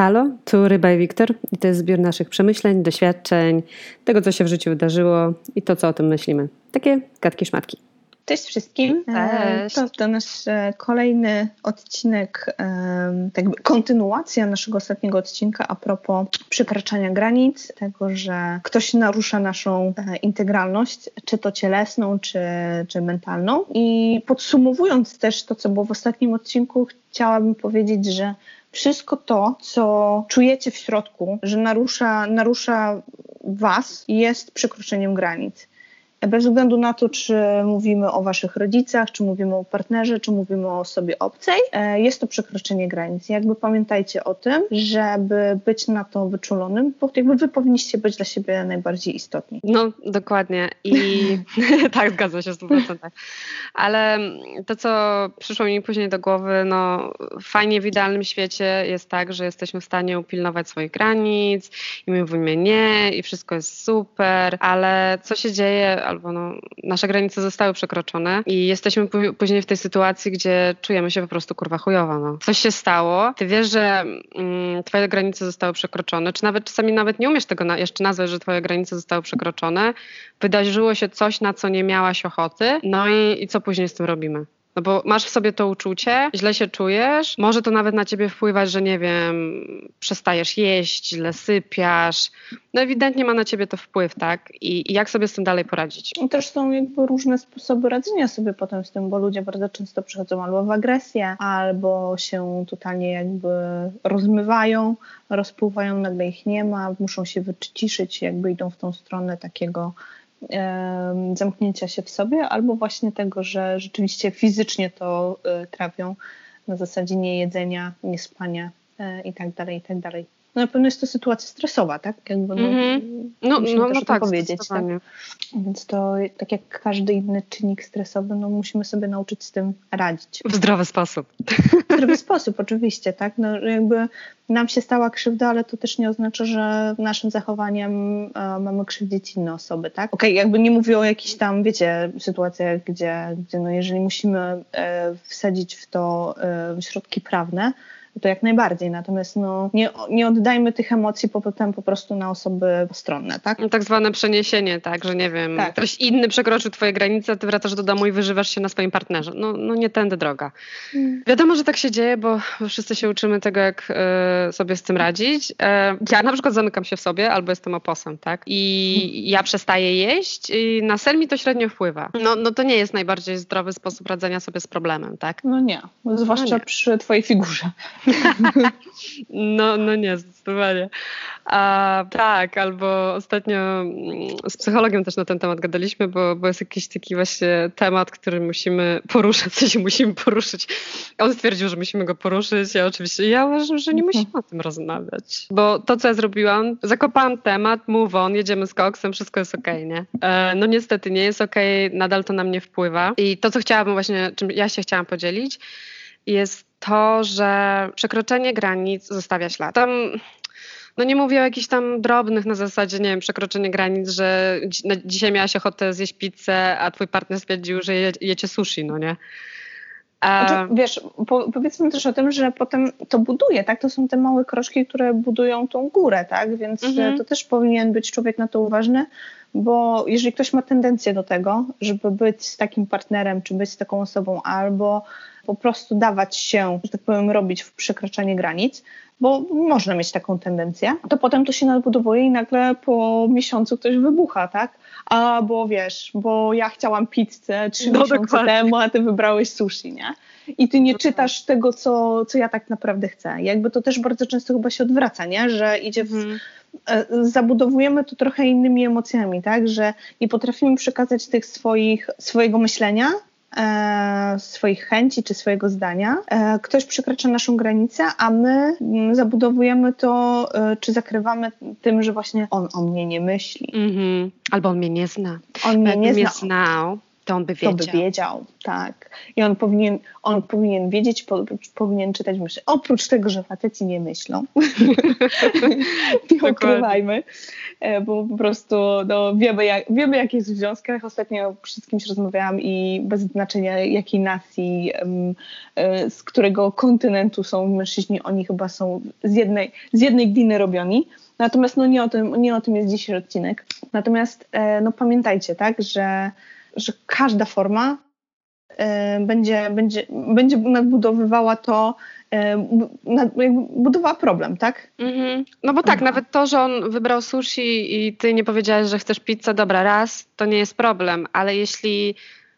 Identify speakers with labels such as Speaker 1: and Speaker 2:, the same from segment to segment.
Speaker 1: Halo, tu Ryba i Wiktor i to jest zbiór naszych przemyśleń, doświadczeń, tego co się w życiu wydarzyło i to co o tym myślimy. Takie gadki szmatki.
Speaker 2: Cześć wszystkim.
Speaker 1: Cześć.
Speaker 2: To, to nasz e, kolejny odcinek, tak jakby kontynuacja naszego ostatniego odcinka a propos przekraczania granic, tego, że ktoś narusza naszą e, integralność, czy to cielesną, czy, czy mentalną. I podsumowując też to, co było w ostatnim odcinku, chciałabym powiedzieć, że wszystko to, co czujecie w środku, że narusza, narusza was, jest przekroczeniem granic. Bez względu na to, czy mówimy o waszych rodzicach, czy mówimy o partnerze, czy mówimy o osobie obcej, e, jest to przekroczenie granic. Jakby pamiętajcie o tym, żeby być na to wyczulonym, bo jakby wy powinniście być dla siebie najbardziej istotni.
Speaker 1: No, dokładnie. I tak, zgadza się w 100%. Ale to, co przyszło mi później do głowy, no fajnie w idealnym świecie jest tak, że jesteśmy w stanie upilnować swoich granic i my mówimy nie i wszystko jest super, ale co się dzieje albo no, nasze granice zostały przekroczone i jesteśmy później w tej sytuacji, gdzie czujemy się po prostu kurwa chujowa. No. Coś się stało, ty wiesz, że mm, twoje granice zostały przekroczone, czy nawet czasami nawet nie umiesz tego na, jeszcze nazwać, że twoje granice zostały przekroczone, wydarzyło się coś, na co nie miałaś ochoty, no i, i co później z tym robimy? No bo masz w sobie to uczucie, źle się czujesz, może to nawet na ciebie wpływać, że nie wiem, przestajesz jeść, źle sypiasz. No ewidentnie ma na ciebie to wpływ, tak? I, i jak sobie z tym dalej poradzić?
Speaker 2: I też są jakby różne sposoby radzenia sobie potem z tym, bo ludzie bardzo często przychodzą albo w agresję, albo się totalnie jakby rozmywają, rozpływają, nagle ich nie ma, muszą się wyciszyć, jakby idą w tą stronę takiego zamknięcia się w sobie, albo właśnie tego, że rzeczywiście fizycznie to y, trawią na zasadzie niejedzenia, niespania y, i No na pewno jest to sytuacja stresowa, tak?
Speaker 1: Jakby, no, mm-hmm. no, no, no tak,
Speaker 2: powiedzieć. Tak? Więc to tak jak każdy inny czynnik stresowy, no musimy sobie nauczyć z tym radzić.
Speaker 1: W zdrowy sposób.
Speaker 2: W zdrowy sposób, oczywiście, tak? No jakby nam się stała krzywda, ale to też nie oznacza, że naszym zachowaniem e, mamy krzywdzić inne osoby, tak? Okej, okay, jakby nie mówię o jakichś tam, wiecie, sytuacjach, gdzie, gdzie no jeżeli musimy e, wsadzić w to e, środki prawne, to jak najbardziej. Natomiast no, nie, nie oddajmy tych emocji potem po prostu na osoby postronne, tak?
Speaker 1: No, tak zwane przeniesienie, tak, że nie wiem, tak. ktoś inny przekroczył twoje granice, ty wracasz do domu i wyżywasz się na swoim partnerze. No, no nie tędy droga. Hmm. Wiadomo, że tak się dzieje, bo wszyscy się uczymy tego, jak y, sobie z tym radzić. Y, ja na przykład zamykam się w sobie albo jestem oposem, tak? I hmm. ja przestaję jeść i na sen mi to średnio wpływa. No, no to nie jest najbardziej zdrowy sposób radzenia sobie z problemem, tak?
Speaker 2: No nie, zwłaszcza no nie. przy twojej figurze.
Speaker 1: No, no nie, zdecydowanie. A, tak, albo ostatnio mm, z psychologiem też na ten temat gadaliśmy, bo, bo jest jakiś taki właśnie temat, który musimy poruszyć, co się musimy poruszyć. On stwierdził, że musimy go poruszyć, ja oczywiście, ja uważam, że nie musimy o tym rozmawiać. Bo to, co ja zrobiłam, zakopałam temat, move on, jedziemy z koksem, wszystko jest okej, okay, nie? E, no niestety nie jest okej, okay, nadal to na mnie wpływa. I to, co chciałabym właśnie, czym ja się chciałam podzielić, jest to, że przekroczenie granic zostawia ślad. Tam no nie mówię o jakichś tam drobnych na zasadzie, nie wiem, przekroczenie granic, że dzisiaj miałaś ochotę zjeść pizzę, a twój partner stwierdził, że je, jecie sushi, no nie?
Speaker 2: Znaczy, wiesz, po, powiedzmy też o tym, że potem to buduje, tak? To są te małe kroczki, które budują tą górę, tak? Więc mhm. to też powinien być człowiek na to uważny, bo jeżeli ktoś ma tendencję do tego, żeby być z takim partnerem, czy być z taką osobą, albo po prostu dawać się, że tak powiem, robić w przekraczanie granic, bo można mieć taką tendencję, to potem to się nadbudowuje i nagle po miesiącu ktoś wybucha, tak? A bo wiesz, bo ja chciałam pizzę trzy no, miesiące dokładnie. temu, a ty wybrałeś sushi, nie? I ty nie czytasz tego, co, co ja tak naprawdę chcę. Jakby to też bardzo często chyba się odwraca, nie? Że idzie w, mhm. E, zabudowujemy to trochę innymi emocjami, tak? Że nie potrafimy przekazać tych swoich, swojego myślenia, swoich chęci czy swojego zdania. E, ktoś przekracza naszą granicę, a my mm, zabudowujemy to, e, czy zakrywamy tym, że właśnie on o mnie nie myśli. Mm -hmm.
Speaker 1: Albo on mnie nie zna.
Speaker 2: On mnie nie
Speaker 1: zna. znał to on by wiedział.
Speaker 2: To by wiedział, tak. I on powinien, on powinien wiedzieć, po, powinien czytać myśli. Oprócz tego, że faceci nie myślą. nie ukrywajmy, e, bo po prostu no, wiemy, jak, wiemy, jak jest w związkach. Ostatnio przy kimś rozmawiałam i bez znaczenia jakiej nacji, e, z którego kontynentu są mężczyźni, oni chyba są z jednej, z jednej gliny robioni. Natomiast no, nie, o tym, nie o tym jest dzisiejszy odcinek. Natomiast e, no, pamiętajcie, tak, że, że każda forma będzie, będzie, będzie nadbudowywała to, budowała problem, tak? Mhm.
Speaker 1: No bo tak, mhm. nawet to, że on wybrał sushi i ty nie powiedziałaś, że chcesz pizzę, dobra, raz, to nie jest problem, ale jeśli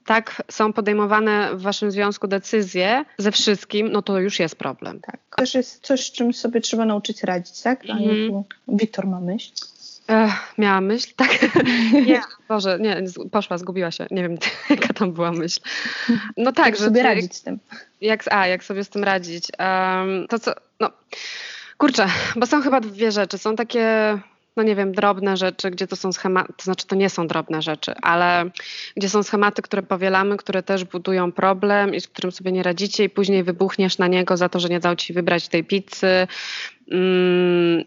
Speaker 1: tak są podejmowane w waszym związku decyzje ze wszystkim, no to już jest problem.
Speaker 2: Tak. Też jest coś, z czym sobie trzeba nauczyć radzić, tak? Mhm. Wiktor ma myśl.
Speaker 1: Ech, miała myśl, tak? nie, Boże, nie, poszła, zgubiła się. Nie wiem, jaka tam była myśl.
Speaker 2: No tak, jak że... sobie radzić z tym.
Speaker 1: Jak, a, jak sobie z tym radzić. Um, to co, no, kurczę, bo są chyba dwie rzeczy. Są takie no nie wiem, drobne rzeczy, gdzie to są schematy, to znaczy to nie są drobne rzeczy, ale gdzie są schematy, które powielamy, które też budują problem i z którym sobie nie radzicie i później wybuchniesz na niego za to, że nie dał ci wybrać tej pizzy,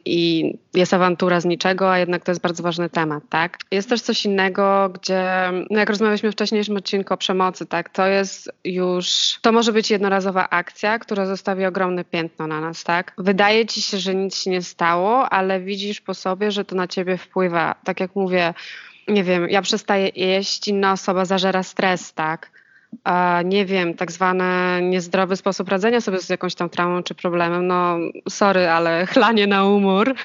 Speaker 1: i jest awantura z niczego, a jednak to jest bardzo ważny temat, tak? Jest też coś innego, gdzie, no jak rozmawialiśmy w wcześniejszym odcinku o przemocy, tak, to jest już, to może być jednorazowa akcja, która zostawi ogromne piętno na nas, tak? Wydaje ci się, że nic się nie stało, ale widzisz po sobie, że to na ciebie wpływa. Tak jak mówię, nie wiem, ja przestaję jeść, inna osoba zażera stres, tak? Nie wiem, tak zwany niezdrowy sposób radzenia sobie z jakąś tam traumą czy problemem, no sorry, ale chlanie na umór,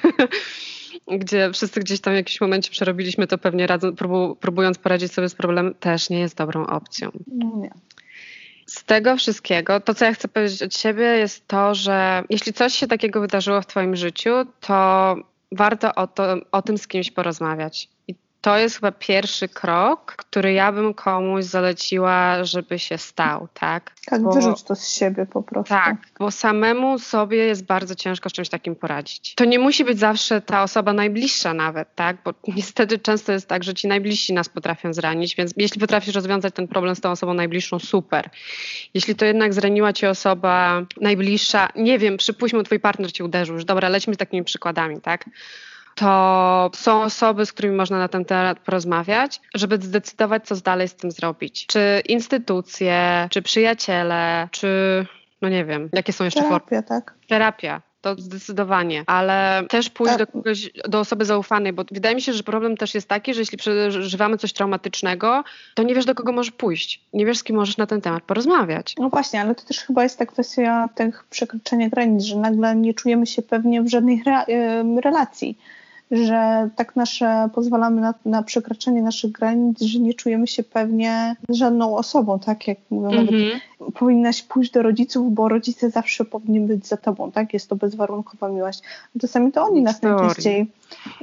Speaker 1: gdzie wszyscy gdzieś tam w jakimś momencie przerobiliśmy to pewnie próbując poradzić sobie z problemem, też nie jest dobrą opcją. Nie. Z tego wszystkiego, to co ja chcę powiedzieć od siebie jest to, że jeśli coś się takiego wydarzyło w Twoim życiu, to warto o, to, o tym z kimś porozmawiać. I to jest chyba pierwszy krok, który ja bym komuś zaleciła, żeby się stał, tak?
Speaker 2: Tak, bo, wyrzuć to z siebie po prostu.
Speaker 1: Tak, bo samemu sobie jest bardzo ciężko z czymś takim poradzić. To nie musi być zawsze ta osoba najbliższa nawet, tak? Bo niestety często jest tak, że ci najbliżsi nas potrafią zranić, więc jeśli potrafisz rozwiązać ten problem z tą osobą najbliższą, super. Jeśli to jednak zraniła cię osoba najbliższa, nie wiem, przypuśćmy, twój partner cię uderzył, już dobra, lećmy z takimi przykładami, tak? To są osoby, z którymi można na ten temat porozmawiać, żeby zdecydować, co dalej z tym zrobić. Czy instytucje, czy przyjaciele, czy no nie wiem, jakie są jeszcze
Speaker 2: formy. Terapia, tak?
Speaker 1: Terapia to zdecydowanie, ale też pójść tak. do kogoś, do osoby zaufanej, bo wydaje mi się, że problem też jest taki, że jeśli przeżywamy coś traumatycznego, to nie wiesz, do kogo możesz pójść. Nie wiesz, z kim możesz na ten temat porozmawiać.
Speaker 2: No właśnie, ale to też chyba jest ta kwestia tych przekroczenia granic, że nagle nie czujemy się pewnie w żadnej re relacji że tak nasze pozwalamy na, na przekraczanie naszych granic, że nie czujemy się pewnie żadną osobą, tak jak mówią, mm -hmm. nawet mhm. powinnaś pójść do rodziców, bo rodzice zawsze powinni być za tobą, tak? Jest to bezwarunkowa miłość. Czasami to oni nas w najczęściej,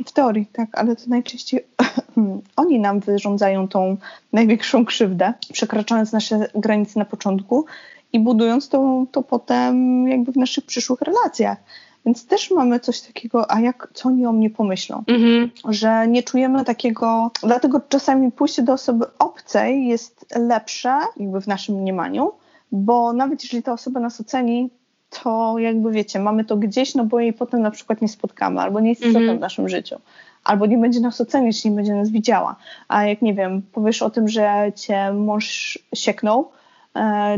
Speaker 2: w teorii, tak, ale to najczęściej oni nam wyrządzają tą największą krzywdę, przekraczając nasze granice na początku i budując to, to potem jakby w naszych przyszłych relacjach. Więc też mamy coś takiego, a jak, co oni o mnie pomyślą? Mhm. Że nie czujemy takiego, dlatego czasami pójście do osoby obcej jest lepsze, jakby w naszym mniemaniu, bo nawet jeżeli ta osoba nas oceni, to jakby wiecie, mamy to gdzieś, no bo jej potem na przykład nie spotkamy, albo nie jest istotna mhm. w naszym życiu, albo nie będzie nas oceniać, nie będzie nas widziała. A jak nie wiem, powiesz o tym, że cię mąż sieknął,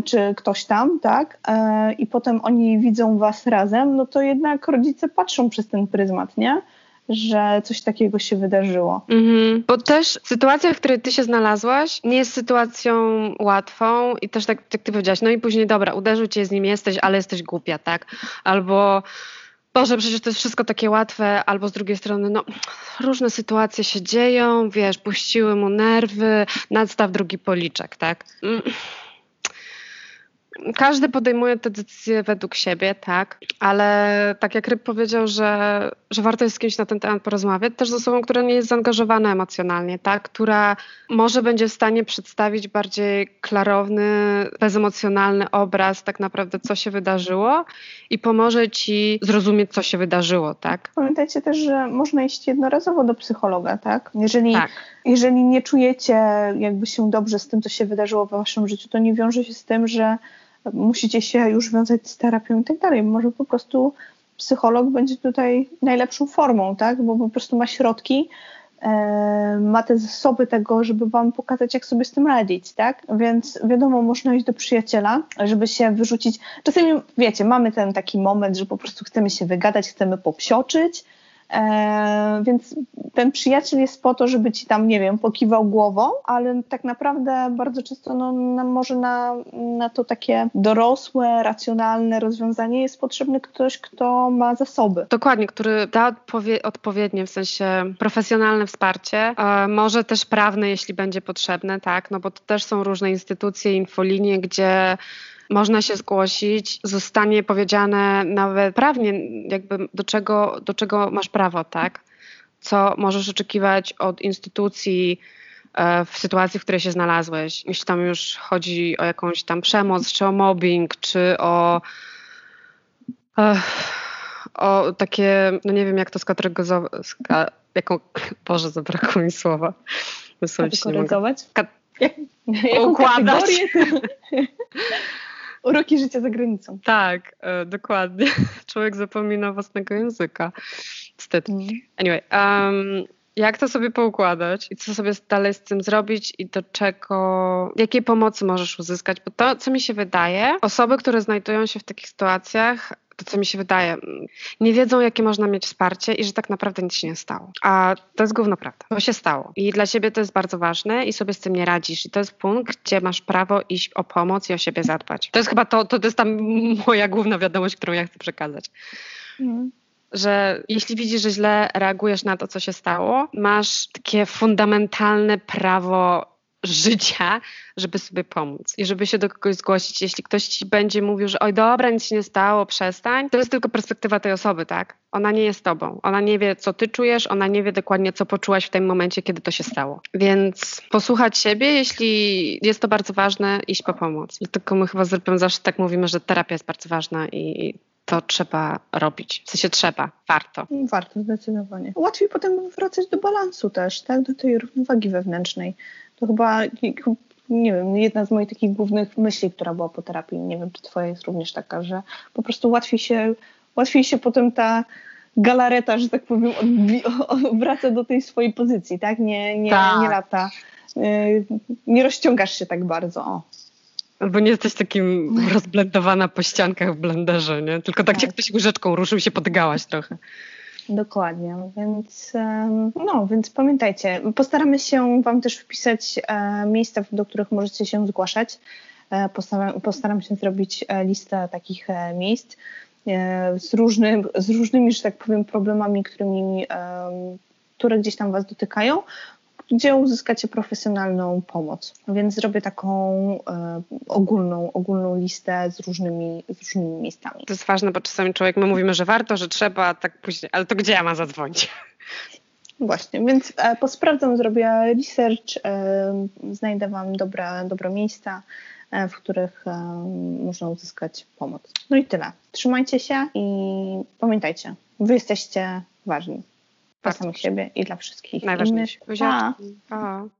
Speaker 2: czy ktoś tam, tak, e, i potem oni widzą was razem, no to jednak rodzice patrzą przez ten pryzmat, nie? że coś takiego się wydarzyło. Mhm.
Speaker 1: Bo też sytuacja, w której ty się znalazłaś, nie jest sytuacją łatwą i też tak jak ty powiedziałaś, no i później dobra, uderzył cię, z nim jesteś, ale jesteś głupia, tak? Albo Boże, przecież to jest wszystko takie łatwe, albo z drugiej strony, no, różne sytuacje się dzieją, wiesz, puściły mu nerwy, nadstaw drugi policzek, tak? Mm każdy podejmuje te decyzje według siebie, tak, ale tak jak Ryb powiedział, że, że warto jest z kimś na ten temat porozmawiać, też z osobą, która nie jest zaangażowana emocjonalnie, tak, która może będzie w stanie przedstawić bardziej klarowny, bezemocjonalny obraz tak naprawdę, co się wydarzyło i pomoże ci zrozumieć, co się wydarzyło, tak.
Speaker 2: Pamiętajcie też, że można iść jednorazowo do psychologa, tak? Jeżeli, tak. jeżeli nie czujecie jakby się dobrze z tym, co się wydarzyło w waszym życiu, to nie wiąże się z tym, że musicie się już wiązać z terapią i tak dalej. Może po prostu psycholog będzie tutaj najlepszą formą, tak? Bo po prostu ma środki, e, ma te zasoby tego, żeby wam pokazać, jak sobie z tym radzić, tak? Więc wiadomo, można iść do przyjaciela, żeby się wyrzucić. Czasami, wiecie, mamy ten taki moment, że po prostu chcemy się wygadać, chcemy popsioczyć, E, więc ten przyjaciel jest po to, żeby ci tam, nie wiem, pokiwał głową, ale tak naprawdę bardzo często no, na, może na, na to takie dorosłe, racjonalne rozwiązanie jest potrzebny ktoś, kto ma zasoby.
Speaker 1: Dokładnie, który da odpowie- odpowiednie, w sensie profesjonalne wsparcie, e, może też prawne, jeśli będzie potrzebne, tak, no bo to też są różne instytucje, infolinie, gdzie można się zgłosić, zostanie powiedziane nawet prawnie, jakby do czego, do czego masz prawo, tak? Co możesz oczekiwać od instytucji e, w sytuacji, w której się znalazłeś. Jeśli tam już chodzi o jakąś tam przemoc, czy o mobbing, czy o o takie, no nie wiem jak to skategoryzować, ska, jaką, Boże, zabrakło mi słowa.
Speaker 2: Kategoryzować? Ka-
Speaker 1: układać.
Speaker 2: Uroki życia za granicą.
Speaker 1: Tak, e, dokładnie. Człowiek zapomina własnego języka. Niestety. Mm. Anyway, um, jak to sobie poukładać i co sobie dalej z tym zrobić i do czego, jakiej pomocy możesz uzyskać? Bo to, co mi się wydaje, osoby, które znajdują się w takich sytuacjach, to co mi się wydaje, nie wiedzą, jakie można mieć wsparcie i że tak naprawdę nic się nie stało. A to jest gówno prawda. To się stało. I dla ciebie to jest bardzo ważne i sobie z tym nie radzisz. I to jest punkt, gdzie masz prawo iść o pomoc i o siebie zadbać. To jest chyba to, to, to jest tam moja główna wiadomość, którą ja chcę przekazać. Mm że jeśli widzisz, że źle reagujesz na to, co się stało, masz takie fundamentalne prawo życia, żeby sobie pomóc i żeby się do kogoś zgłosić. Jeśli ktoś ci będzie mówił, że oj dobra, nic się nie stało, przestań, to jest tylko perspektywa tej osoby, tak? Ona nie jest tobą. Ona nie wie, co ty czujesz, ona nie wie dokładnie, co poczułaś w tym momencie, kiedy to się stało. Więc posłuchać siebie, jeśli jest to bardzo ważne, iść po pomoc. Tylko my chyba z Rypem zawsze tak mówimy, że terapia jest bardzo ważna i to trzeba robić. W sensie trzeba, warto.
Speaker 2: Warto, zdecydowanie. Łatwiej potem wracać do balansu też, tak? Do tej równowagi wewnętrznej. To chyba, nie wiem, jedna z moich takich głównych myśli, która była po terapii, nie wiem, czy twoja jest również taka, że po prostu łatwiej się, łatwiej się potem ta galareta, że tak powiem, wraca do tej swojej pozycji, tak? Nie, nie, tak. nie lata. Y, nie rozciągasz się tak bardzo. O.
Speaker 1: Albo nie jesteś takim rozblendowana po ściankach w blenderze, nie? Tylko tak, tak. jak ktoś łyżeczką ruszył się podgałaś trochę.
Speaker 2: Dokładnie, więc no, więc pamiętajcie, postaramy się Wam też wpisać e, miejsca, do których możecie się zgłaszać. E, postaram, postaram się zrobić e, listę takich miejsc z, różnym, z różnymi, że tak powiem, problemami, którymi, które gdzieś tam Was dotykają, gdzie uzyskacie profesjonalną pomoc. Więc zrobię taką e, ogólną, ogólną listę z różnymi, z różnymi miejscami.
Speaker 1: To jest ważne, bo czasami człowiek, my mówimy, że warto, że trzeba, tak później, ale to gdzie ja mam zadzwonić?
Speaker 2: Właśnie, więc e, posprawdzam, zrobię research, e, znajdę Wam dobre, dobre miejsca, e, w których e, można uzyskać pomoc. No i tyle. Trzymajcie się i pamiętajcie, Wy jesteście ważni dla samych siebie i dla wszystkich
Speaker 1: Najważniejsze.
Speaker 2: innych. Pa. pa.